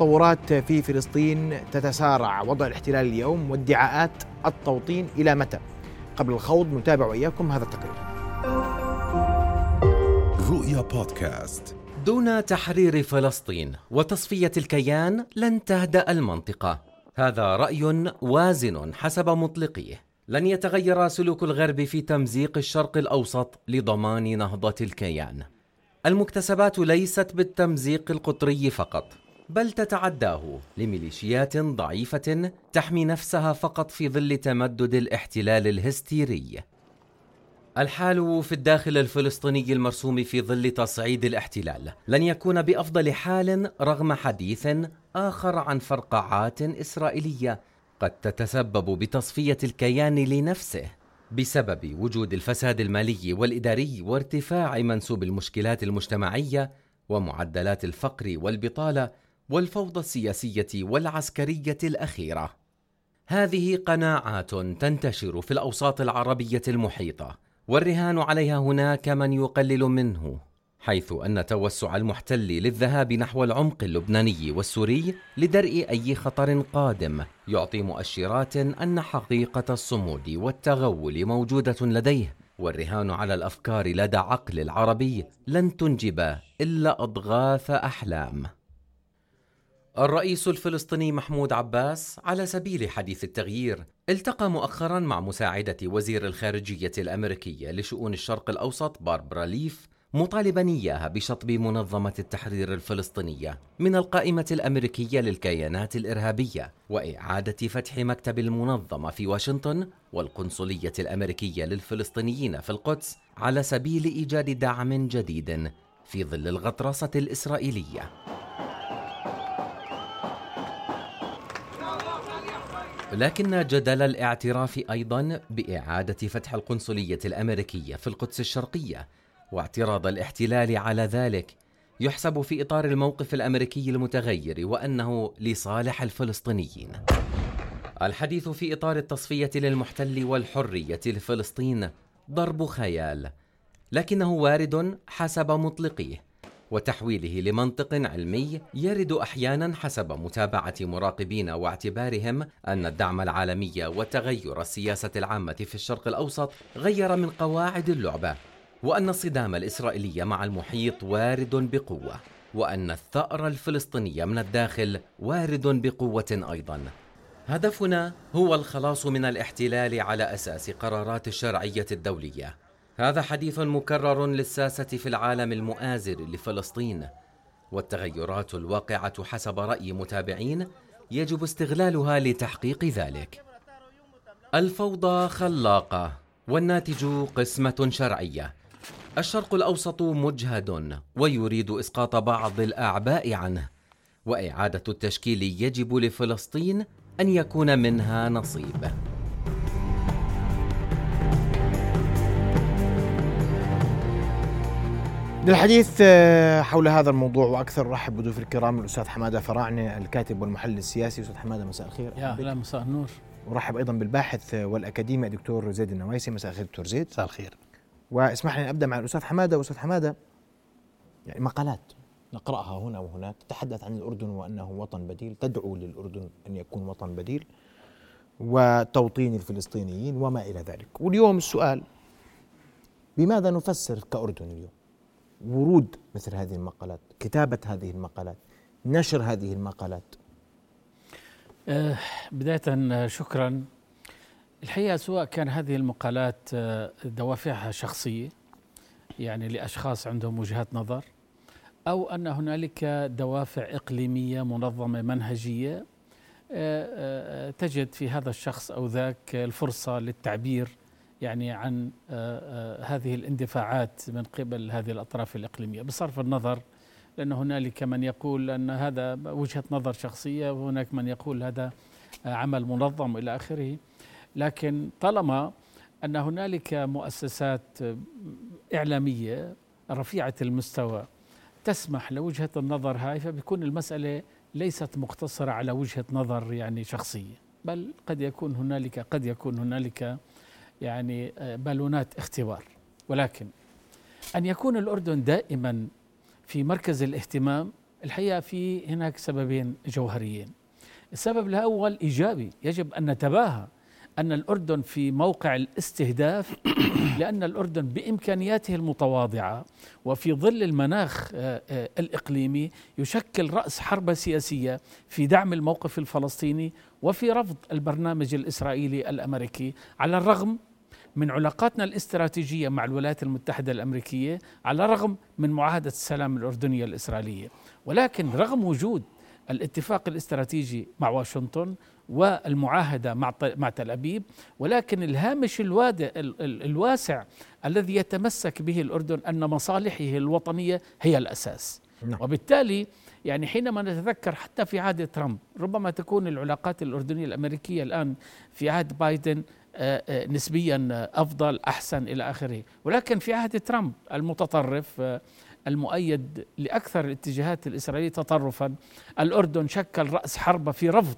التطورات في فلسطين تتسارع. وضع الاحتلال اليوم وادعاءات التوطين إلى متى؟ قبل الخوض نتابع وإياكم هذا التقرير. رؤيا بودكاست. دون تحرير فلسطين وتصفية الكيان لن تهدأ المنطقة. هذا رأي وازن حسب مطلقيه. لن يتغير سلوك الغرب في تمزيق الشرق الأوسط لضمان نهضة الكيان. المكتسبات ليست بالتمزيق القطري فقط. بل تتعداه لميليشيات ضعيفة تحمي نفسها فقط في ظل تمدد الاحتلال الهستيري. الحال في الداخل الفلسطيني المرسوم في ظل تصعيد الاحتلال لن يكون بأفضل حال رغم حديث آخر عن فرقعات إسرائيلية قد تتسبب بتصفية الكيان لنفسه بسبب وجود الفساد المالي والإداري وارتفاع منسوب المشكلات المجتمعية ومعدلات الفقر والبطالة والفوضى السياسية والعسكرية الأخيرة. هذه قناعات تنتشر في الأوساط العربية المحيطة والرهان عليها هناك من يقلل منه حيث أن توسع المحتل للذهاب نحو العمق اللبناني والسوري لدرء أي خطر قادم يعطي مؤشرات أن حقيقة الصمود والتغول موجودة لديه والرهان على الأفكار لدى عقل العربي لن تنجب إلا أضغاث أحلام. الرئيس الفلسطيني محمود عباس على سبيل حديث التغيير التقى مؤخرا مع مساعدة وزير الخارجية الأمريكية لشؤون الشرق الأوسط باربرا ليف مطالبا إياها بشطب منظمة التحرير الفلسطينية من القائمة الأمريكية للكيانات الإرهابية وإعادة فتح مكتب المنظمة في واشنطن والقنصلية الأمريكية للفلسطينيين في القدس على سبيل إيجاد دعم جديد في ظل الغطرسة الإسرائيلية. لكن جدل الاعتراف أيضا بإعادة فتح القنصلية الأمريكية في القدس الشرقية واعتراض الاحتلال على ذلك. يحسب في إطار الموقف الأمريكي المتغير وأنه لصالح الفلسطينيين. الحديث في إطار التصفية للمحتل والحرية لفلسطين ضرب خيال. لكنه وارد حسب مطلقيه. وتحويله لمنطق علمي يرد أحيانا حسب متابعة مراقبين واعتبارهم أن الدعم العالمي وتغير السياسة العامة في الشرق الأوسط غير من قواعد اللعبة وأن الصدام الإسرائيلي مع المحيط وارد بقوة وأن الثأر الفلسطيني من الداخل وارد بقوة أيضا. هدفنا هو الخلاص من الاحتلال على أساس قرارات الشرعية الدولية. هذا حديث مكرر للساسة في العالم المؤازر لفلسطين والتغيرات الواقعة حسب رأي متابعين يجب استغلالها لتحقيق ذلك. الفوضى خلاقة والناتج قسمة شرعية. الشرق الأوسط مجهد ويريد إسقاط بعض الأعباء عنه. وإعادة التشكيل يجب لفلسطين أن يكون منها نصيب. للحديث آه، حول هذا الموضوع وأكثر رحب بضيوف الكرام الأستاذ حمادة فراعنه الكاتب والمحلل السياسي. أستاذ حمادة مساء الخير. يا أهلا مساء النور. ورحب أيضا بالباحث والأكاديمي الدكتور زيد النوايسي. مساء الخير دكتور زيد. مساء الخير. واسمح لي أبدأ مع الأستاذ حمادة. واستاذ حمادة يعني مقالات نقرأها هنا وهناك تتحدث عن الأردن وأنه وطن بديل تدعو للأردن أن يكون وطن بديل وتوطين الفلسطينيين وما إلى ذلك. واليوم السؤال بماذا نفسر كأردن اليوم؟ ورود مثل هذه المقالات كتابة هذه المقالات نشر هذه المقالات. أه بداية آه، شكرا. الحقيقة سواء كان هذه المقالات آه، دوافعها شخصية يعني لأشخاص عندهم وجهات نظر أو أن هنالك دوافع إقليمية منظمة منهجية آه، تجد في هذا الشخص أو ذاك الفرصة للتعبير يعني عن آه، آه، هذه الاندفاعات من قبل هذه الأطراف الإقليمية. بصرف النظر لأن هنالك من يقول أن هذا وجهة نظر شخصية وهناك من يقول هذا عمل منظم إلى آخره. لكن طالما أن هنالك مؤسسات إعلامية رفيعة المستوى تسمح لوجهة النظر هاي فبيكون المسألة ليست مقتصرة على وجهة نظر يعني شخصية بل قد يكون هنالك قد يكون هنالك يعني آه، بالونات اختبار. ولكن أن يكون الأردن دائما في مركز الاهتمام الحقيقة في هناك سببين جوهريين. السبب الأول إيجابي. يجب أن نتباهى أن الأردن في موقع الاستهداف لأن الأردن بإمكانياته المتواضعة وفي ظل المناخ آه، آه، الإقليمي يشكل رأس حربة سياسية في دعم الموقف الفلسطيني وفي رفض البرنامج الإسرائيلي الأمريكي على الرغم من علاقاتنا الاستراتيجية مع الولايات المتحدة الأمريكية على الرغم من معاهدة السلام الأردنية الإسرائيلية ولكن رغم وجود الاتفاق الاستراتيجي مع واشنطن والمعاهدة مع مع تل أبيب ولكن الهامش الواسع الذي يتمسك به الأردن أن مصالحه الوطنية هي الأساس نعم. وبالتالي يعني حينما نتذكر حتى في عهد ترامب ربما تكون العلاقات الأردنية الأمريكية الآن في عهد بايدن نسبيا أفضل أحسن إلى آخره. ولكن في عهد ترامب المتطرف آه، المؤيد لأكثر الاتجاهات الإسرائيلية تطرفا الأردن شكل رأس حربه في رفض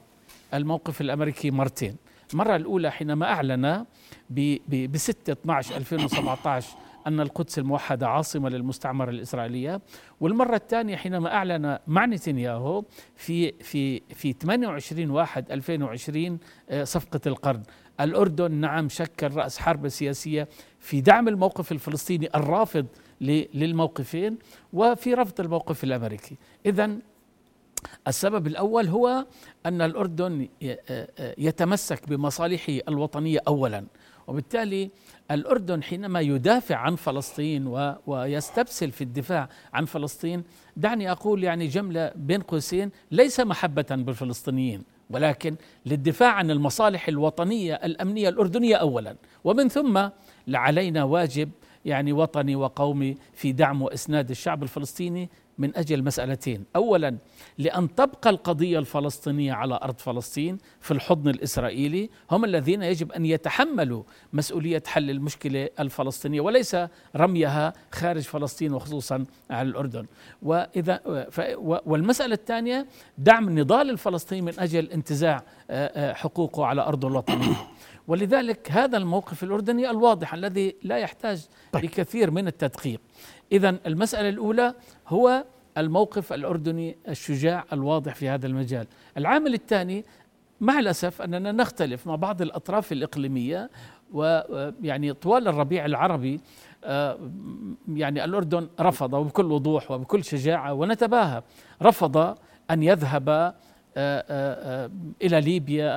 الموقف الأمريكي مرتين. المرة الأولى حينما أعلن ب 6 12 2017 أن القدس الموحدة عاصمة للمستعمرة الإسرائيلية. والمرة الثانية حينما أعلن مع نتنياهو في في في 28 واحد 2020 صفقة القرن. الأردن نعم شكل رأس حرب سياسية في دعم الموقف الفلسطيني الرافض للموقفين وفي رفض الموقف الأمريكي. إذا السبب الأول هو أن الأردن يتمسك بمصالحه الوطنية أولا. وبالتالي الأردن حينما يدافع عن فلسطين ويستبسل في الدفاع عن فلسطين دعني أقول يعني جملة بين قوسين ليس محبة بالفلسطينيين. ولكن للدفاع عن المصالح الوطنية الأمنية الأردنية أولا. ومن ثم لعلينا واجب يعني وطني وقومي في دعم وإسناد الشعب الفلسطيني من أجل مسألتين، اولا لأن تبقى القضية الفلسطينية على أرض فلسطين في الحضن الإسرائيلي، هم الذين يجب أن يتحملوا مسؤولية حل المشكلة الفلسطينية وليس رميها خارج فلسطين وخصوصا على الأردن. وإذا والمسألة الثانية دعم النضال الفلسطيني من أجل انتزاع آه، آه، حقوقه على ارضه الوطنيه. ولذلك هذا الموقف الأردني الواضح الذي لا يحتاج طيب. لكثير من التدقيق إذا المسألة الأولى هو الموقف الأردني الشجاع الواضح في هذا المجال. العامل الثاني مع الأسف أننا نختلف مع بعض الأطراف الإقليمية ويعني طوال الربيع العربي آه، يعني الأردن رفض وبكل وضوح وبكل شجاعة ونتباهى رفض أن يذهب آه، آه، إلى ليبيا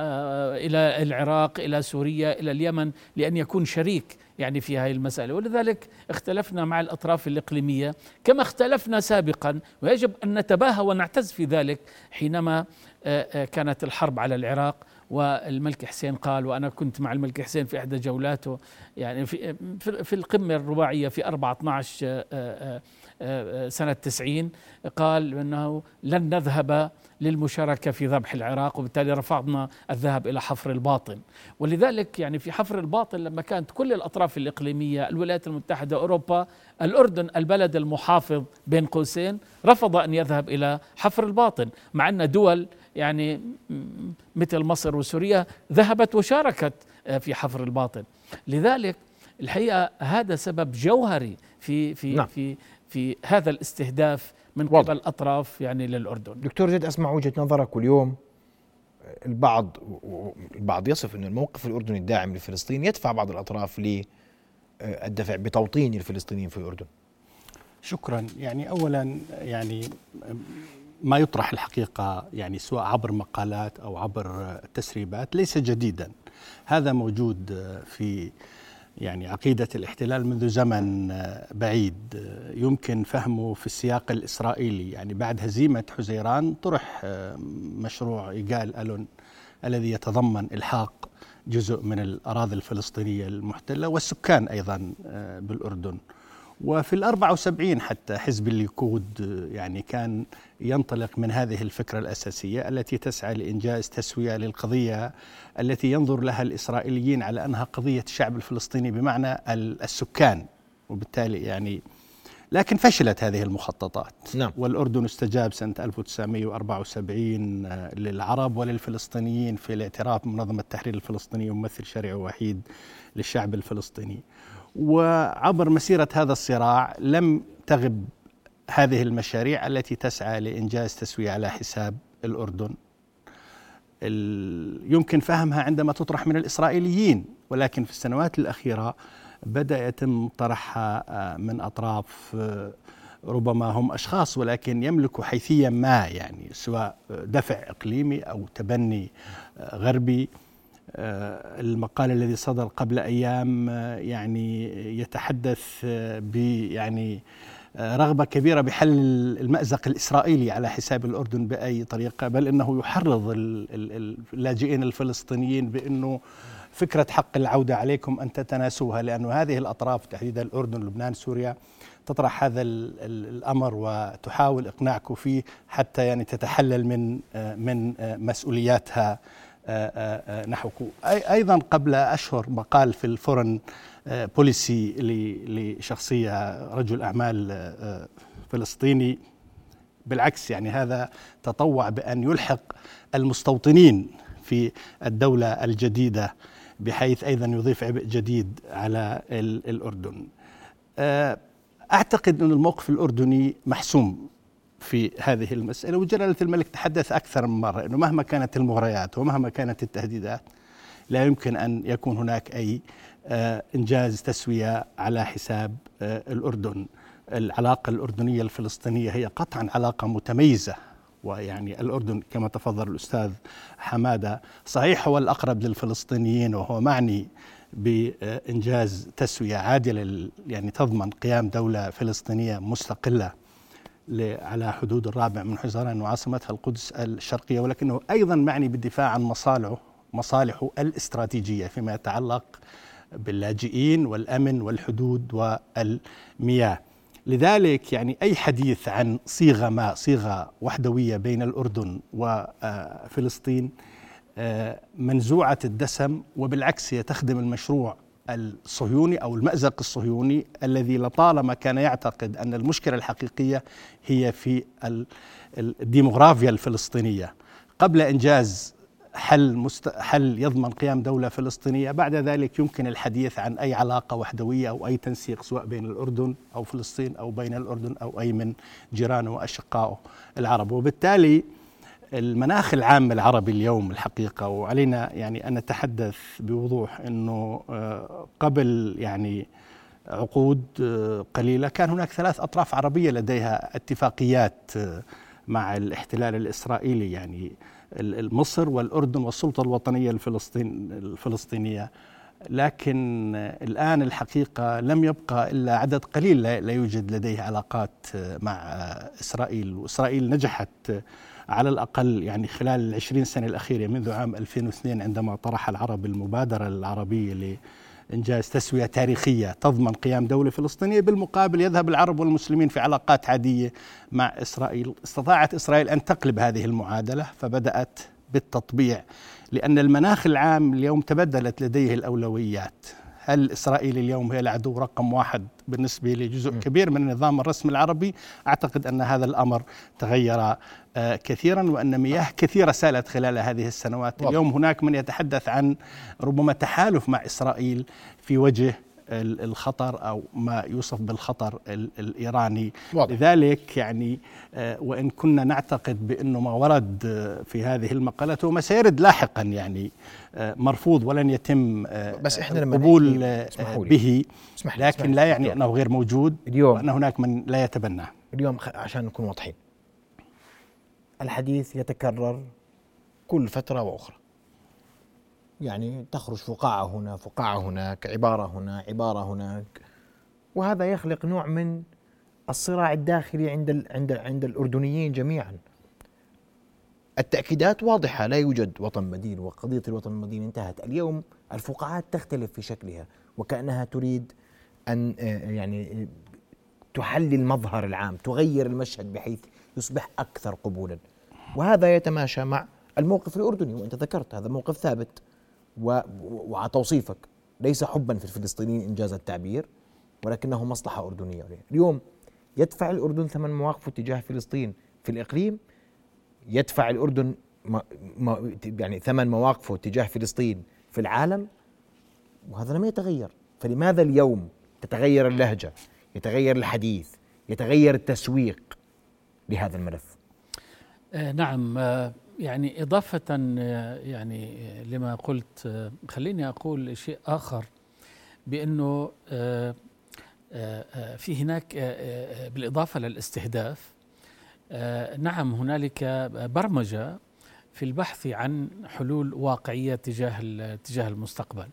إلى العراق إلى سوريا إلى اليمن لأن يكون شريك يعني في هذه المسألة. ولذلك اختلفنا مع الأطراف الإقليمية كما اختلفنا سابقا ويجب أن نتباهى ونعتز في ذلك حينما آه، آه، كانت الحرب على العراق والملك حسين قال وأنا كنت مع الملك حسين في إحدى جولاته يعني في في القمة الرباعية في 4 12 سنة 90 قال إنه لن نذهب للمشاركة في ذبح العراق وبالتالي رفضنا الذهاب إلى حفر الباطن ولذلك يعني في حفر الباطن لما كانت كل الأطراف الإقليمية الولايات المتحدة أوروبا الأردن البلد المحافظ بين قوسين رفض أن يذهب إلى حفر الباطن مع أن دول يعني مثل مصر وسوريا ذهبت وشاركت في حفر الباطن لذلك الحقيقة هذا سبب جوهري في في نعم. في في هذا الاستهداف من قبل الاطراف يعني للأردن. دكتور جد أسمع وجهة نظرك واليوم البعض البعض يصف إن الموقف الأردني الداعم لفلسطين يدفع بعض الأطراف للدفع بتوطين الفلسطينيين في الأردن. شكرا. يعني اولا يعني ما يطرح الحقيقة يعني سواء عبر مقالات أو عبر تسريبات ليس جديدا. هذا موجود في يعني عقيدة الاحتلال منذ زمن بعيد يمكن فهمه في السياق الإسرائيلي. يعني بعد هزيمة حزيران طرح مشروع إيجال ألون الذي يتضمن إلحاق جزء من الأراضي الفلسطينية المحتلة والسكان أيضا بالأردن. وفي الأربعة وسبعين حتى حزب الليكود يعني كان ينطلق من هذه الفكرة الأساسية التي تسعى لإنجاز تسوية للقضية التي ينظر لها الإسرائيليين على أنها قضية الشعب الفلسطيني بمعنى السكان. وبالتالي يعني لكن فشلت هذه المخططات. نعم. والأردن استجاب سنة 1974 للعرب وللفلسطينيين في الاعتراف بمنظمة التحرير الفلسطيني وممثل شرعي وحيد للشعب الفلسطيني. وعبر مسيرة هذا الصراع لم تغب هذه المشاريع التي تسعى لإنجاز تسوية على حساب الأردن. يمكن فهمها عندما تطرح من الإسرائيليين ولكن في السنوات الأخيرة بدأ يتم طرحها آه، من أطراف آه، ربما هم أشخاص ولكن يملكوا حيثيا ما يعني سواء دفع إقليمي أو تبني آه، غربي. المقال الذي صدر قبل أيام يعني يتحدث ب يعني رغبة كبيرة بحل المأزق الإسرائيلي على حساب الأردن بأي طريقة بل إنه يحرض اللاجئين الفلسطينيين بأنه فكرة حق العودة عليكم أن تتناسوها لأن هذه الأطراف تحديدا الأردن لبنان سوريا تطرح هذا الأمر وتحاول إقناعكم فيه حتى يعني تتحلل من من مسؤولياتها. نحوكم أيضا قبل أشهر مقال في الفورن بوليسي لشخصية رجل أعمال فلسطيني. بالعكس يعني هذا تطوع بأن يلحق المستوطنين في الدولة الجديدة بحيث أيضا يضيف عبء جديد على الأردن. آه، أعتقد أن الموقف الأردني محسوم. في هذه المسألة وجلالة الملك تحدث أكثر من مرة إنه مهما كانت المغريات ومهما كانت التهديدات لا يمكن أن يكون هناك أي آه، إنجاز تسوية على حساب آه، الأردن. العلاقة الأردنية الفلسطينية هي قطعا علاقة متميزة ويعني الأردن كما تفضل الأستاذ حمادة صحيح هو الأقرب للفلسطينيين وهو معني بإنجاز تسوية عادلة يعني تضمن قيام دولة فلسطينية مستقلة على حدود الرابع من حزيران وعاصمتها القدس الشرقية ولكنه أيضا معني بالدفاع عن مصالحه مصالحه الاستراتيجية فيما يتعلق باللاجئين والأمن والحدود والمياه. لذلك يعني أي حديث عن صيغة ما صيغة وحدوية بين الأردن وفلسطين آه، منزوعة الدسم وبالعكس هي تخدم المشروع الصهيوني أو المأزق الصهيوني الذي لطالما كان يعتقد أن المشكلة الحقيقية هي في الديموغرافيا الفلسطينية. قبل إنجاز حل مست... حل يضمن قيام دولة فلسطينية بعد ذلك يمكن الحديث عن أي علاقة وحدوية أو أي تنسيق سواء بين الأردن أو فلسطين أو بين الأردن أو أي من جيرانه وأشقائه العرب. وبالتالي المناخ العام العربي اليوم الحقيقة وعلينا يعني أن نتحدث بوضوح أنه آه، قبل يعني عقود آه، قليلة كان هناك ثلاث أطراف عربية لديها اتفاقيات آه، مع الاحتلال الإسرائيلي يعني مصر والأردن والسلطة الوطنية الفلسطين الفلسطينية. لكن الآن الحقيقة لم يبقى إلا عدد قليل لا يوجد لديه علاقات مع إسرائيل وإسرائيل نجحت على الأقل يعني خلال العشرين سنة الأخيرة منذ عام 2002 عندما طرح العرب المبادرة العربية إنجاز تسوية تاريخية تضمن قيام دولة فلسطينية بالمقابل يذهب العرب والمسلمين في علاقات عادية مع إسرائيل. استطاعت إسرائيل أن تقلب هذه المعادلة فبدأت بالتطبيع لأن المناخ العام اليوم تبدلت لديه الأولويات. هل إسرائيل اليوم هي العدو رقم واحد بالنسبة لجزء كبير من النظام الرسمي العربي. أعتقد أن هذا الأمر تغير آه، كثيرا وأن مياه كثيرة سالت خلال هذه السنوات. اليوم هناك من يتحدث عن ربما تحالف مع إسرائيل في وجه الخطر أو ما يوصف بالخطر الإيراني. واضح. لذلك يعني آه، وإن كنا نعتقد بأنه ما ورد آه، في هذه المقالات وما سيرد لاحقا يعني مرفوض ولن يتم بس إحنا لما قبول به. لكن لا يعني أنه غير موجود اليوم. وأن هناك من لا يتبناه. اليوم عشان نكون واضحين. الحديث يتكرر كل فترة وأخرى. يعني تخرج فقاعة هنا فقاعة هناك عبارة هنا عبارة هناك. وهذا يخلق نوع من الصراع الداخلي عند عند عند الأردنيين جميعا. التأكيدات واضحة لا يوجد وطن بديل وقضية الوطن البديل انتهت. اليوم الفقاعات تختلف في شكلها وكأنها تريد أن آه، يعني تحلي المظهر العام تغير المشهد بحيث يصبح أكثر قبولا. وهذا يتماشى مع الموقف الأردني وأنت ذكرت هذا موقف ثابت. وعلى توصيفك. ليس حبا في الفلسطينيين إنجاز التعبير ولكنه مصلحة أردنية. اليوم يدفع الأردن ثمن مواقفه تجاه فلسطين. في الإقليم يدفع الأردن يعني ثمن مواقفه تجاه فلسطين. في العالم وهذا لم يتغير. فلماذا اليوم تتغير اللهجة يتغير الحديث يتغير التسويق لهذا الملف؟ آه نعم آه يعني إضافة يعني لما قلت خليني أقول شيء آخر بأنه آه آه، آه، في هناك بالإضافة للاستهداف نعم هنالك برمجة في البحث عن حلول واقعية تجاه تجاه المستقبل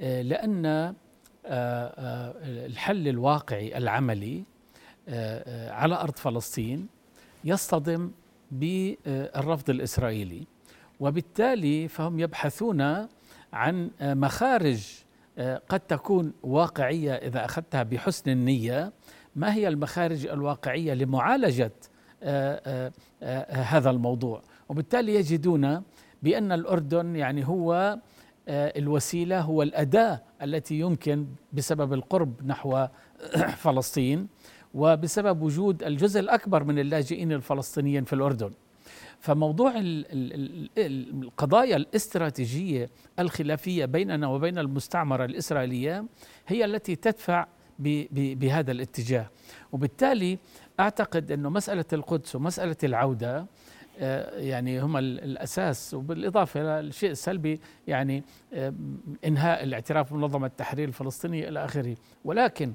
لأن الحل الواقعي العملي على أرض فلسطين يصطدم بالرفض الإسرائيلي. وبالتالي فهم يبحثون عن مخارج آه، قد تكون واقعية إذا أخذتها بحسن النية. ما هي المخارج الواقعية لمعالجة آه، آه، هذا الموضوع؟ وبالتالي يجدون بأن الأردن يعني هو الوسيلة هو الأداة التي يمكن بسبب القرب نحو فلسطين. وبسبب وجود الجزء الأكبر من اللاجئين الفلسطينيين في الأردن. فموضوع القضايا الاستراتيجية الخلافية بيننا وبين المستعمرة الإسرائيلية هي التي تدفع بهذا الاتجاه. وبالتالي أعتقد أنه مسألة القدس ومسألة العودة آه، يعني هما الأساس. وبالإضافة إلى الشيء السلبي يعني آه، إنهاء الاعتراف بمنظمة التحرير الفلسطينيه إلى آخره. ولكن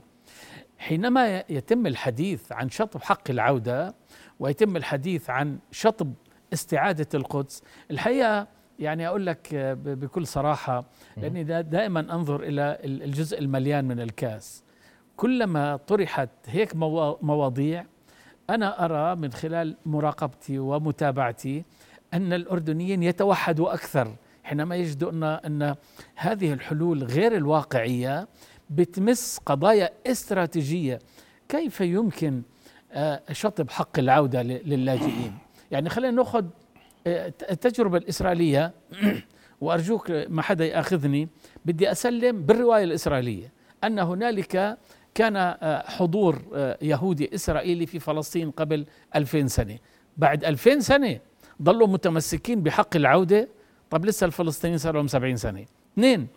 حينما يتم الحديث عن شطب حق العودة ويتم الحديث عن شطب استعادة القدس الحقيقة يعني أقول لك بكل صراحة لأني دائما أنظر إلى الجزء المليان من الكاس. كلما طرحت هيك مواضيع أنا أرى من خلال مراقبتي ومتابعتي أن الأردنيين يتوحدوا أكثر حينما يجدوا ان أن هذه الحلول غير الواقعية بتمس قضايا استراتيجية. كيف يمكن آه، شطب حق العودة للاجئين؟ يعني خلينا ناخذ آه، التجربة الإسرائيلية. وأرجوك ما حدا يأخذني بدي أسلم بالرواية الإسرائيلية أن هنالك كان آه، حضور يهودي إسرائيلي في فلسطين قبل ألفين سنة. بعد ألفين سنة ظلوا متمسكين بحق العودة. طب لسه الفلسطينيين صار لهم سبعين سنة. اثنين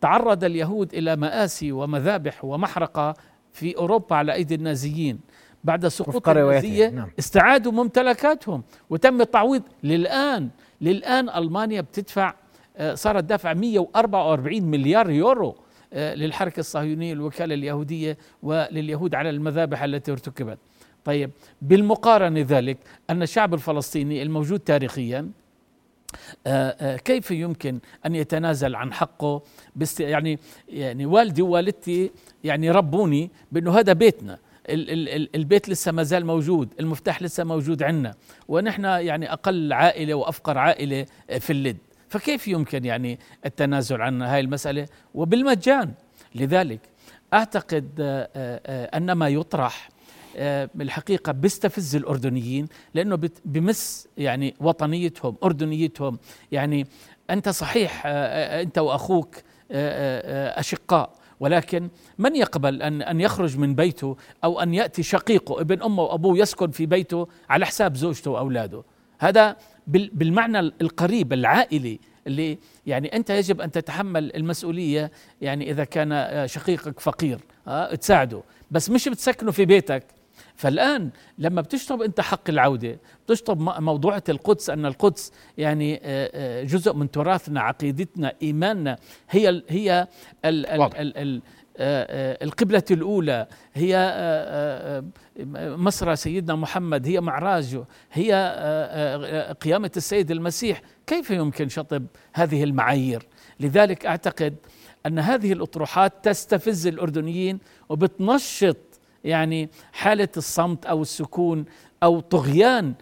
تعرض اليهود إلى مآسي ومذابح ومحرقة في أوروبا على أيدي النازيين. بعد سقوط النازية نعم. استعادوا ممتلكاتهم وتم التعويض. للآن للآن ألمانيا بتدفع صارت دافع 144 مليار يورو آه، للحركة الصهيونية الوكالة اليهودية ولليهود على المذابح التي ارتكبت. طيب بالمقارنة ذلك أن الشعب الفلسطيني الموجود تاريخيا كيف يمكن أن يتنازل عن حقه؟ بست يعني يعني والدي ووالدتي يعني ربوني بأنه هذا بيتنا. البيت لسه ما زال موجود المفتاح لسه موجود عندنا ونحن يعني أقل عائلة وأفقر عائلة في اللد. فكيف يمكن يعني التنازل عن هاي المسألة؟ وبالمجان. لذلك آه، آه، أن ما يطرح آه، الحقيقة بيستفز الأردنيين لأنه بمس يعني وطنيتهم أردنيتهم. يعني أنت صحيح أنت وأخوك أشقاء. ولكن من يقبل أن أن يخرج من بيته أو أن يأتي شقيقه ابن أمه وأبوه يسكن في بيته على حساب زوجته وأولاده؟ هذا بالمعنى القريب العائلي اللي يعني أنت يجب أن تتحمل المسؤولية. يعني إذا كان شقيقك فقير أه تساعده. بس مش بتسكنه في بيتك. فالآن لما بتشطب أنت حق العودة بتشطب موضوعة القدس أن القدس يعني آه، آه، جزء من تراثنا عقيدتنا إيماننا هي هي ال ال ال ال آه، القبلة الأولى هي مسرى سيدنا محمد هي معراجه هي قيامة السيد المسيح. كيف يمكن شطب هذه المعايير؟ لذلك أعتقد أن هذه الأطروحات تستفز الأردنيين وبتنشط يعني حالة الصمت أو السكون أو طغيان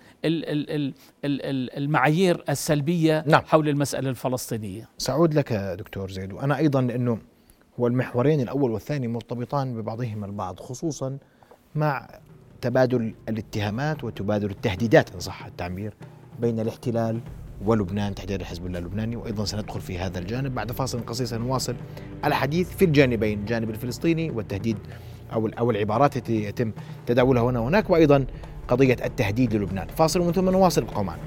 المعايير السلبية نعم. حول المسألة الفلسطينية. سأعود لك دكتور زيد وأنا أيضا لأنه هو المحورين الأول والثاني مرتبطان ببعضهما البعض خصوصا مع تبادل الاتهامات وتبادل التهديدات إن صح التعبير بين الاحتلال ولبنان تحديدا حزب الله اللبناني وأيضا سندخل في هذا الجانب بعد فاصل قصير سنواصل الحديث في الجانبين الجانب الفلسطيني والتهديد أو أو العبارات التي يتم تداولها هنا وهناك وأيضا قضية التهديد للبنان. فاصل ومن ثم نواصل ابقوا معنا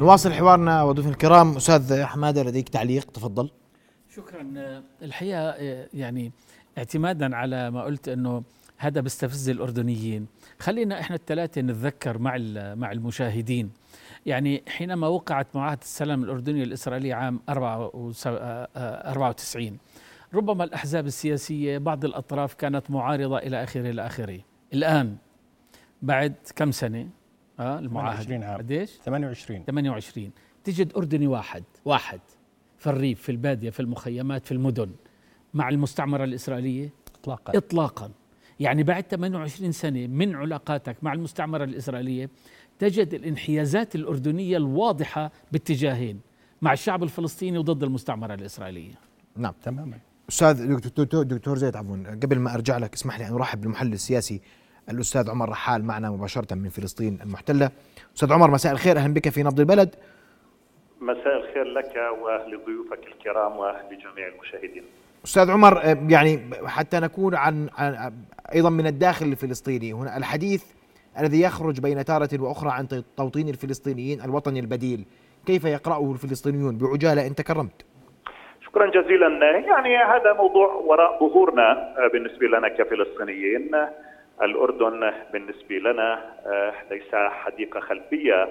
نواصل حوارنا وضيوفنا الكرام أستاذ حماده لديك تعليق؟ تفضل. شكرا. الحقيقة يعني اعتمادا على ما قلت إنه هذا بيستفز الأردنيين. خلينا إحنا الثلاثه نتذكر مع مع المشاهدين. يعني حينما وقعت معاهدة السلام الاردنيه الإسرائيلية عام 94 ربما الأحزاب السياسية بعض الأطراف كانت معارضة إلى آخره إلى آخره. الآن بعد كم سنة؟ آه المعاهدة. 28 عام. قديش؟ 28 28 تجد أردني واحد واحد في الريف في البادية في المخيمات في المدن مع المستعمرة الإسرائيلية؟ اطلاقا. اطلاقا. يعني بعد 28 سنة من علاقاتك مع المستعمرة الإسرائيلية تجد الانحيازات الأردنية الواضحة باتجاهين مع الشعب الفلسطيني وضد المستعمرة الإسرائيلية. نعم تماما. أستاذ دكتور دكتور زيد عفوا قبل ما أرجع لك اسمح لي أن أرحب بالمحلل السياسي الأستاذ عمر رحال معنا مباشرة من فلسطين المحتلة. أستاذ عمر مساء الخير أهلا بك في نبض البلد. مساء الخير لك ولضيوفك الكرام ولجميع المشاهدين. أستاذ عمر يعني حتى نكون عن, أيضا من الداخل الفلسطيني. هنا الحديث الذي يخرج بين تارة وأخرى عن توطين الفلسطينيين الوطن البديل. كيف يقرأه الفلسطينيون بعجالة إن تكرمت؟ شكرا جزيلا. يعني هذا موضوع وراء ظهورنا بالنسبة لنا كفلسطينيين. الأردن بالنسبة لنا آه، ليس حديقة خلفية.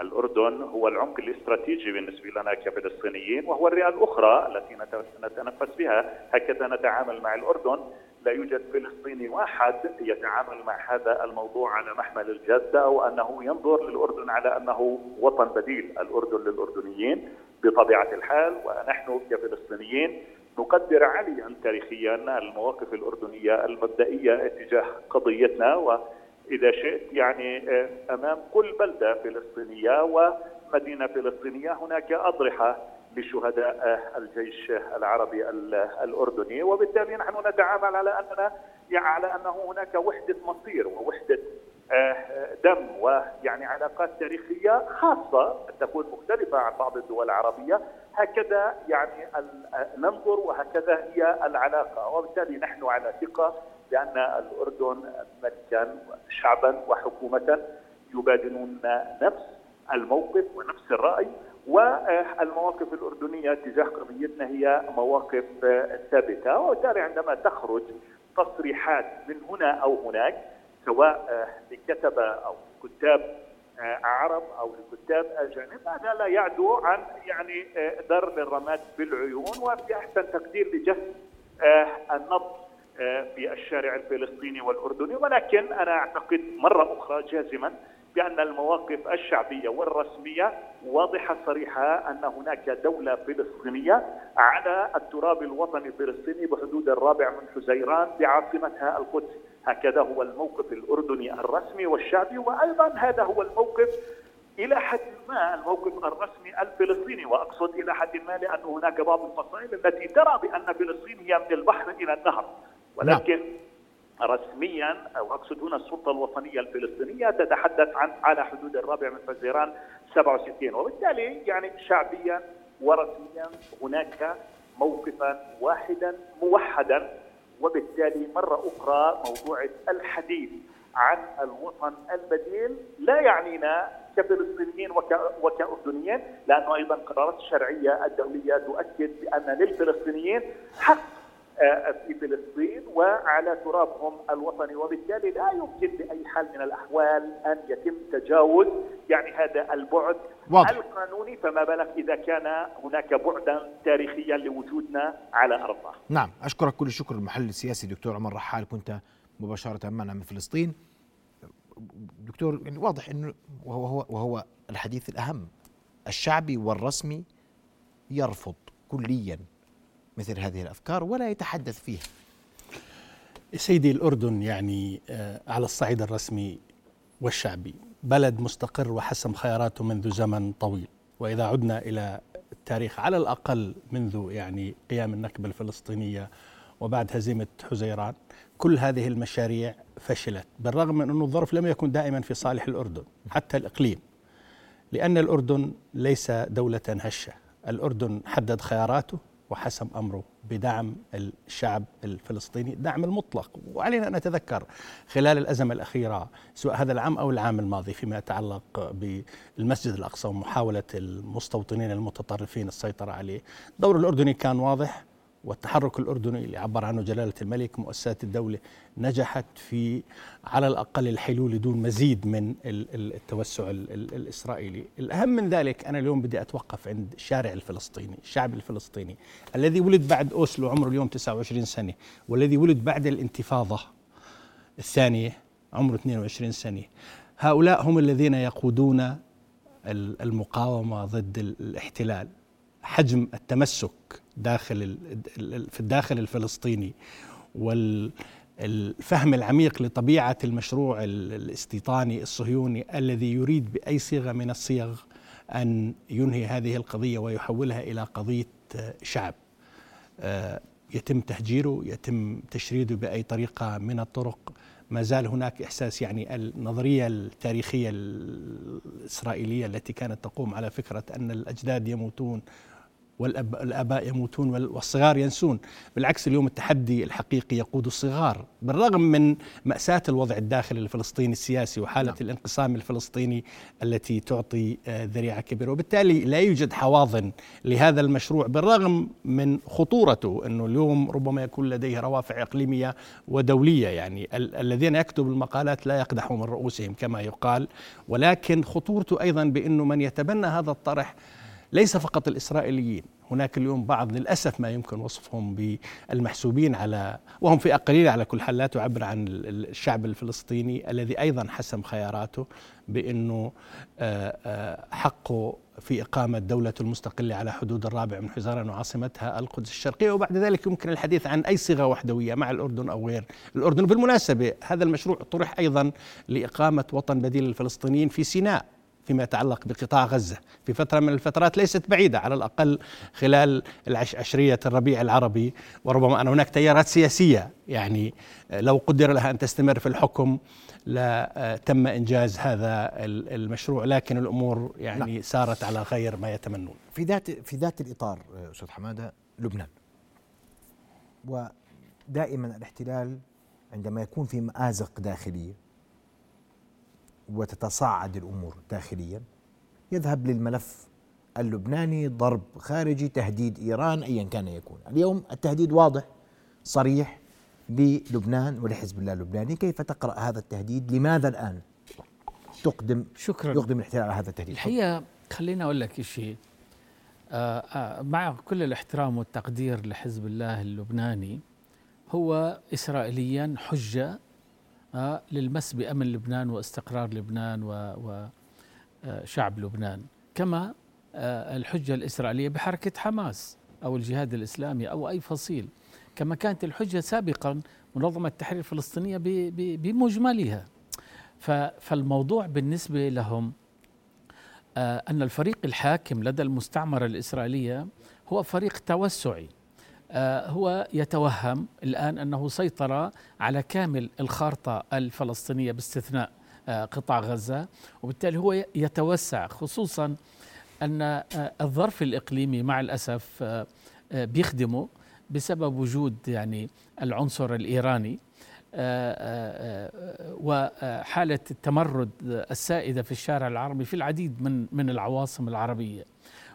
الأردن هو العمق الاستراتيجي بالنسبة لنا كفلسطينيين وهو الرئة الأخرى التي نتنفس بها. هكذا نتعامل مع الأردن. لا يوجد فلسطيني واحد يتعامل مع هذا الموضوع على محمل الجد أو أنه ينظر للأردن على أنه وطن بديل. الأردن للأردنيين بطبيعة الحال ونحن كفلسطينيين نقدر عليا تاريخيا المواقف الأردنية المبدئية اتجاه قضيتنا وإذا شئت يعني آه، أمام كل بلدة فلسطينية ومدينة فلسطينية هناك أضرحة لشهداء الجيش العربي الأردني. وبالتالي نحن نتعامل على أننا يعني على أنه هناك وحدة مصير ووحدة آه، دم ويعني علاقات تاريخية خاصة تكون مختلفة عن بعض الدول العربية. هكذا يعني ننظر وهكذا هي العلاقة. وبالتالي نحن على ثقة بأن الأردن ملكا شعبا وحكومة يبادلون نفس الموقف ونفس الرأي والمواقف الأردنية تجاه قضيتنا هي مواقف ثابتة. وبالتالي عندما تخرج تصريحات من هنا أو هناك سواء لكتبة أو كتاب عرب أو لكتاب أجانب هذا لا يعدو عن يعني ضرب الرماد بالعيون وفي أحسن تقدير لجس النبض في الشارع الفلسطيني والأردني ولكن أنا أعتقد مرة أخرى جازما بأن المواقف الشعبية والرسمية واضحة صريحة أن هناك دولة فلسطينية على التراب الوطني الفلسطيني بحدود الرابع من حزيران بعاصمتها القدس. هكذا هو الموقف الأردني الرسمي والشعبي وأيضا هذا هو الموقف إلى حد ما الموقف الرسمي الفلسطيني. وأقصد إلى حد ما لأن هناك بعض الفصائل التي ترى بأن فلسطين هي من البحر إلى النهر. ولكن نعم. رسميا أو أقصد هنا السلطة الوطنية الفلسطينية تتحدث عن على حدود الرابع من فزيران 67 وبالتالي يعني شعبيا ورسميا هناك موقفا واحدا موحدا وبالتالي مرة أخرى موضوع الحديث عن الوطن البديل لا يعنينا كفلسطينيين وكأردنيين لأنه أيضا قرارات الشرعية الدولية تؤكد بأن للفلسطينيين حق في فلسطين وعلى ترابهم الوطني وبالتالي لا يمكن بأي حال من الأحوال أن يتم تجاوز يعني هذا البعد واضح. القانوني فما بالك إذا كان هناك بعدا تاريخيا لوجودنا على أرضنا. نعم أشكرك كل الشكر المحلل السياسي دكتور عمر رحال كنت مباشرة معنا من فلسطين. دكتور يعني واضح انه وهو وهو الحديث الأهم الشعبي والرسمي يرفض كليا مثل هذه الأفكار ولا يتحدث فيها. سيدي الأردن يعني آه، على الصعيد الرسمي والشعبي بلد مستقر وحسم خياراته منذ زمن طويل. وإذا عدنا إلى التاريخ على الأقل منذ يعني قيام النكبة الفلسطينية وبعد هزيمة حزيران كل هذه المشاريع فشلت بالرغم من انه الظرف لم يكن دائما في صالح الأردن حتى الإقليم. لأن الأردن ليس دولة هشة. الأردن حدد خياراته وحسم أمره بدعم الشعب الفلسطيني الدعم المطلق. وعلينا أن نتذكر خلال الأزمة الأخيرة سواء هذا العام أو العام الماضي فيما يتعلق بالمسجد الأقصى ومحاولة المستوطنين المتطرفين السيطرة عليه. دور الأردني كان واضح. والتحرك الأردني اللي عبر عنه جلالة الملك مؤسسات الدولة نجحت في على الأقل الحلول دون مزيد من التوسع الإسرائيلي. الأهم من ذلك أنا اليوم بدي أتوقف عند الشارع الفلسطيني الشعب الفلسطيني الذي ولد بعد أوسلو عمره اليوم 29 سنة والذي ولد بعد الانتفاضة الثانية عمره 22 سنة. هؤلاء هم الذين يقودون المقاومة ضد الاحتلال حجم التمسك داخل في الداخل الفلسطيني والفهم العميق لطبيعة المشروع الاستيطاني الصهيوني الذي يريد بأي صيغة من الصيغ أن ينهي هذه القضية ويحولها إلى قضية شعب. آه، يتم تهجيره يتم تشريده بأي طريقة من الطرق. ما زال هناك إحساس يعني النظرية التاريخية الإسرائيلية التي كانت تقوم على فكرة أن الأجداد يموتون والاباء يموتون والصغار ينسون. بالعكس اليوم التحدي الحقيقي يقود الصغار بالرغم من مأساة الوضع الداخلي الفلسطيني السياسي وحالة نعم. الانقسام الفلسطيني التي تعطي آه، ذريعة كبيرة. وبالتالي لا يوجد حواضن لهذا المشروع بالرغم من خطورته إنه اليوم ربما يكون لديه روافع إقليمية ودولية. يعني ال- الذين يكتبوا المقالات لا يقدحوا من رؤوسهم كما يقال. ولكن خطورته أيضا بإنه من يتبنى هذا الطرح ليس فقط الإسرائيليين. هناك اليوم بعض للأسف ما يمكن وصفهم بالمحسوبين على وهم فئة قليلة على كل حال لا تعبر عن الشعب الفلسطيني الذي أيضا حسم خياراته بأنه حقه في إقامة دولة المستقلة على حدود الرابع من حزيران وعاصمتها القدس الشرقية وبعد ذلك يمكن الحديث عن أي صيغة وحدوية مع الأردن أو غير الأردن. بالمناسبة هذا المشروع طرح أيضا لإقامة وطن بديل للفلسطينيين في سيناء. فيما يتعلق بقطاع غزة. في فترة من الفترات ليست بعيدة على الأقل خلال عشرية الربيع العربي. وربما أن هناك تيارات سياسية يعني لو قدر لها أن تستمر في الحكم لا تم إنجاز هذا المشروع. لكن الأمور يعني لا. سارت على غير ما يتمنون. في ذات في ذات الإطار أستاذ حمادة لبنان. ودائما الاحتلال عندما يكون في مآزق داخلية وتتصاعد الأمور داخليا. يذهب للملف اللبناني ضرب خارجي تهديد إيران ايا كان يكون. اليوم التهديد واضح صريح للبنان ولحزب الله اللبناني. كيف تقرأ هذا التهديد؟ لماذا الآن تقدم شكرا. يقدم الاحتلال على هذا التهديد؟ الحقيقة خليني أقول لك شيء. آه، آه، مع كل الاحترام والتقدير لحزب الله اللبناني هو اسرائيليا حجة للمس بأمن لبنان واستقرار لبنان وشعب آه، لبنان. كما آه، الحجة الإسرائيلية بحركة حماس أو الجهاد الإسلامي أو أي فصيل. كما كانت الحجة سابقا منظمة التحرير الفلسطينية بمجملها. فالموضوع بالنسبة لهم أن الفريق الحاكم لدى المستعمرة الإسرائيلية هو فريق توسعي. آه، هو يتوهم الآن أنه سيطر على كامل الخارطة الفلسطينية باستثناء آه، قطاع غزة وبالتالي هو يتوسع خصوصا أن آه، الظرف الإقليمي مع الأسف بيخدمه بسبب وجود يعني العنصر الإيراني وحالة التمرد السائدة في الشارع العربي في العديد من من العواصم العربية.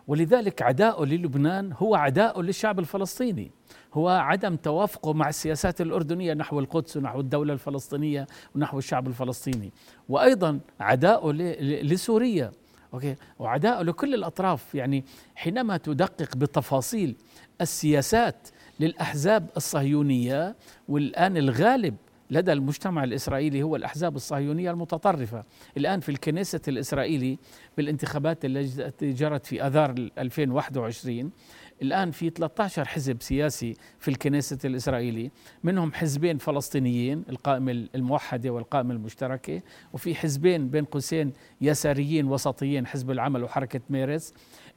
ولذلك عداؤه للبنان هو عداؤه للشعب الفلسطيني. هو عدم توافقه مع السياسات الأردنية نحو القدس ونحو الدولة الفلسطينية ونحو الشعب الفلسطيني. وأيضا عداؤه لسوريا. أوكي؟ وعداؤه لكل الأطراف. يعني حينما تدقق بتفاصيل السياسات للأحزاب الصهيونية والآن الغالب لدى المجتمع الإسرائيلي هو الأحزاب الصهيونية المتطرفة. الآن في الكنيسة الإسرائيلي بالانتخابات التي جرت في أذار 2021 الآن في 13 حزب سياسي في الكنيسة الإسرائيلي منهم حزبين فلسطينيين القائمة الموحدة والقائمة المشتركة وفي حزبين بين قوسين يساريين وسطيين حزب العمل وحركة ميرس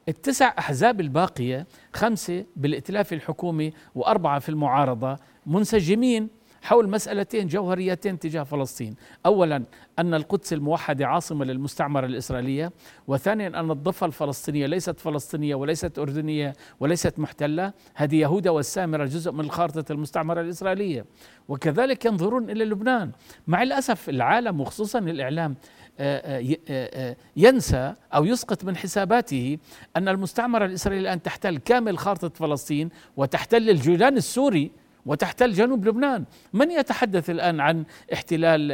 التسع أحزاب الباقية خمسة بالائتلاف الحكومي وأربعة في المعارضة منسجمين حول مسألتين جوهريتين تجاه فلسطين. أولا أن القدس الموحدة عاصمة للمستعمرة الإسرائيلية وثانيا أن الضفة الفلسطينية ليست فلسطينية وليست أردنية وليست محتلة. هذه يهودا والسامرة جزء من خارطة المستعمرة الإسرائيلية. وكذلك ينظرون إلى لبنان. مع الأسف العالم وخصوصا الإعلام آه، آه، آه، ينسى أو يسقط من حساباته أن المستعمرة الإسرائيلية الآن تحتل كامل خارطة فلسطين وتحتل الجولان السوري وتحتل جنوب لبنان. من يتحدث الآن عن احتلال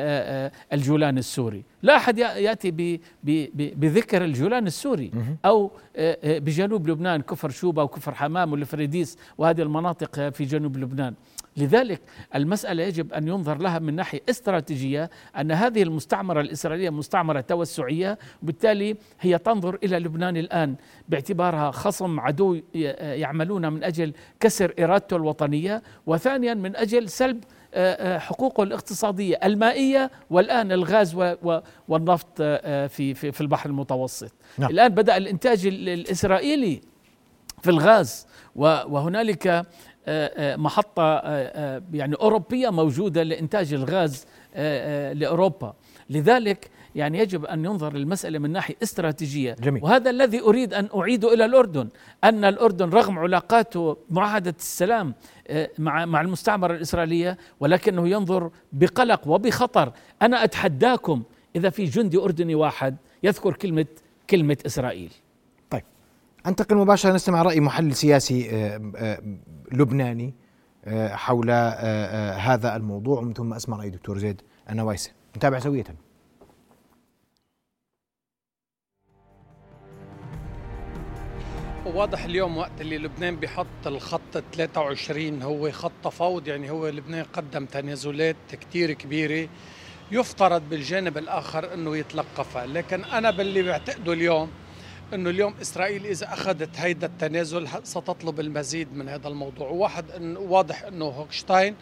الجولان السوري؟ لا أحد يأتي بذكر الجولان السوري. أو بجنوب لبنان كفر شوبة وكفر حمام والفريديس وهذه المناطق في جنوب لبنان. لذلك المسألة يجب أن ينظر لها من ناحية استراتيجية أن هذه المستعمرة الإسرائيلية مستعمرة توسعية وبالتالي هي تنظر إلى لبنان الآن باعتبارها خصم عدو يعملون من أجل كسر إرادته الوطنية وثانيا من أجل سلب آه، آه، حقوقه الاقتصادية المائية والآن الغاز والنفط آه، في في البحر المتوسط نعم. الآن بدأ الإنتاج الإسرائيلي في الغاز وهنالك محطة آه، يعني أوروبية موجودة لإنتاج الغاز لأوروبا. لذلك يعني يجب أن ينظر للمسألة من ناحية استراتيجية. جميل. وهذا الذي أريد أن أعيده إلى الأردن أن الأردن رغم علاقاته معاهدة السلام مع مع المستعمرة الإسرائيلية ولكنه ينظر بقلق وبخطر. أنا أتحداكم إذا في جندي أردني واحد يذكر كلمة كلمة إسرائيل. أنتقل مباشرة نستمع رأي محلل سياسي آه، آه، لبناني آه، حول هذا الموضوع. ومن ثم أسمع رأي دكتور زيد النوايسي نتابع سوية. واضح اليوم وقت اللي لبنان بحط الخط 23 هو خط تفاوض يعني هو لبنان قدم تنازلات كتير كبيرة يفترض بالجانب الآخر أنه يتلقفها. لكن أنا باللي بعتقده اليوم إنه اليوم إسرائيل إذا أخذت هيدا التنازل ستطلب المزيد من هذا الموضوع. وواحد إن واضح إنه هوكشتاين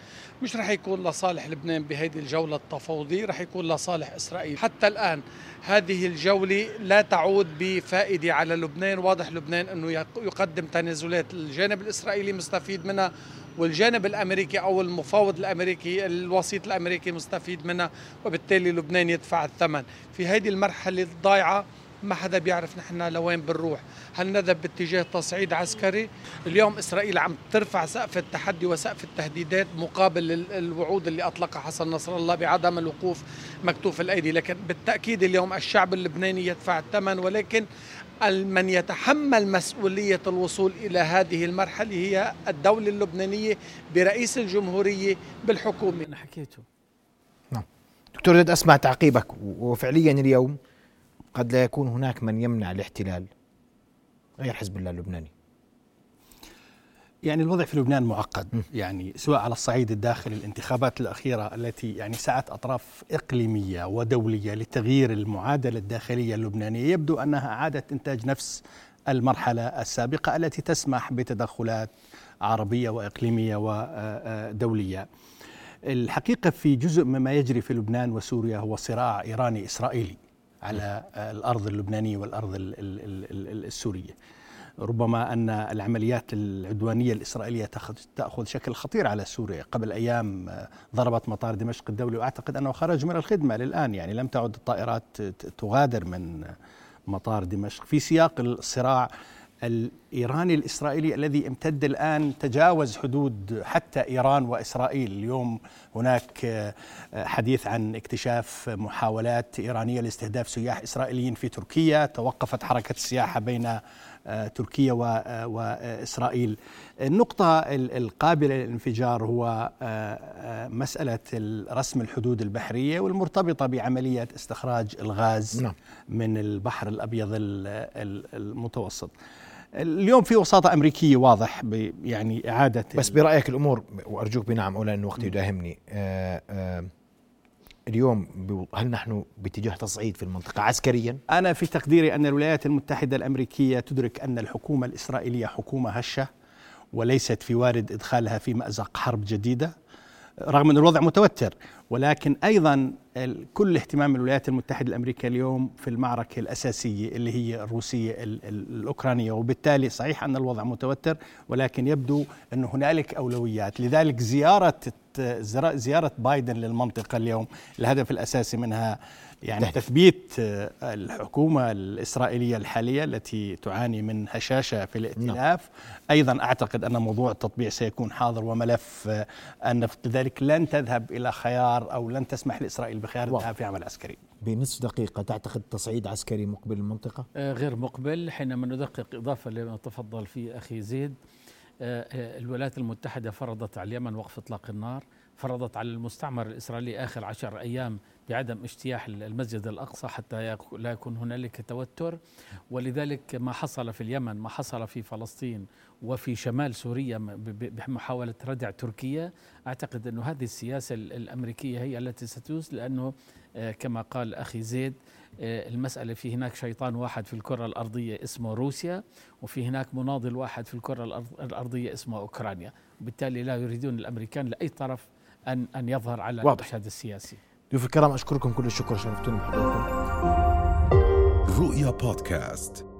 مش رح يكون لصالح لبنان بهيدي الجولة التفاوضية رح يكون لصالح إسرائيل. حتى الآن هذه الجولة لا تعود بفائدة على لبنان. واضح لبنان إنه يقدم تنازلات الجانب الإسرائيلي مستفيد منها والجانب الأمريكي أو المفاوض الأمريكي الوسيط الأمريكي مستفيد منها وبالتالي لبنان يدفع الثمن. في هذه المرحلة الضايعة ما حدا بيعرف نحن لوين بنروح. هل نذهب باتجاه تصعيد عسكري؟ اليوم إسرائيل عم ترفع سقف التحدي وسقف التهديدات مقابل الوعود اللي أطلقها حسن نصر الله بعدم الوقوف مكتوف الأيدي. لكن بالتأكيد اليوم الشعب اللبناني يدفع الثمن ولكن من يتحمل مسؤولية الوصول إلى هذه المرحلة هي الدولة اللبنانية برئيس الجمهورية بالحكومة. أنا حكيته. نعم. دكتور زيد أسمع تعقيبك. وفعليا اليوم قد لا يكون هناك من يمنع الاحتلال غير حزب الله اللبناني. يعني الوضع في لبنان معقد. يعني سواء على الصعيد الداخلي الانتخابات الأخيرة التي يعني سعت أطراف إقليمية ودولية لتغيير المعادلة الداخلية اللبنانية يبدو أنها أعادت إنتاج نفس المرحلة السابقة التي تسمح بتدخلات عربية وإقليمية ودولية. الحقيقة في جزء مما يجري في لبنان وسوريا هو صراع إيراني إسرائيلي على الأرض اللبنانية والأرض السورية. ربما أن العمليات العدوانية الإسرائيلية تأخذ شكل خطير على سوريا، قبل أيام ضربت مطار دمشق الدولي وأعتقد أنه خرج من الخدمة للآن. يعني لم تعد الطائرات تغادر من مطار دمشق. في سياق الصراع الإيراني الإسرائيلي الذي امتد الآن تجاوز حدود حتى إيران وإسرائيل، اليوم هناك آه، حديث عن اكتشاف محاولات إيرانية لاستهداف سياح إسرائيليين في تركيا، توقفت حركة السياحة بين آه، تركيا آه، وإسرائيل. النقطة القابلة للانفجار هو مسألة رسم الحدود البحرية والمرتبطة بعمليه استخراج الغاز نعم. من البحر الأبيض المتوسط. اليوم في وساطة أمريكية واضح يعني إعادة بس برأيك الأمور وأرجوك بنعم أولا أن وقتي يداهمني آآ آآ اليوم هل نحن باتجاه تصعيد في المنطقة عسكريا؟ أنا في تقديري أن الولايات المتحدة الأمريكية تدرك أن الحكومة الإسرائيلية حكومة هشة وليست في وارد إدخالها في مأزق حرب جديدة رغم أن الوضع متوتر ولكن أيضا كل اهتمام الولايات المتحدة الأمريكية اليوم في المعركة الأساسية اللي هي الروسية الأوكرانية. وبالتالي صحيح أن الوضع متوتر ولكن يبدو أن هنالك أولويات. لذلك زيارة زيارة بايدن للمنطقة اليوم. الهدف الأساسي منها يعني تثبيت آه، الحكومة الإسرائيلية الحالية التي تعاني من هشاشة في الائتلاف. نعم. أيضا أعتقد أن موضوع التطبيع سيكون حاضر وملف آه، النفط. لذلك لن تذهب إلى خيار أو لن تسمح لإسرائيل بخيار الذهاب في عمل عسكري. بنصف دقيقة تعتقد تصعيد عسكري مقبل المنطقة؟ آه، غير مقبل حينما ندقق إضافة لما تفضل فيه أخي زيد. الولايات المتحدة فرضت على اليمن وقف إطلاق النار فرضت على المستعمر الإسرائيلي آخر عشر أيام بعدم اجتياح المسجد الأقصى حتى لا يكون هنالك توتر. ولذلك ما حصل في اليمن ما حصل في فلسطين وفي شمال سوريا بمحاولة ردع تركيا أعتقد أن هذه السياسة الأمريكية هي التي ستوز لأنه آه، كما قال أخي زيد آه، المسألة في هناك شيطان واحد في الكرة الأرضية اسمه روسيا وفي هناك مناضل واحد في الكرة الأرضية اسمه أوكرانيا. وبالتالي لا يريدون الأمريكان لأي طرف أن أن يظهر على المشهد السياسي. ضيوف الكرام أشكركم كل الشكر شرفتوني بحضوركم. رؤيا بودكاست.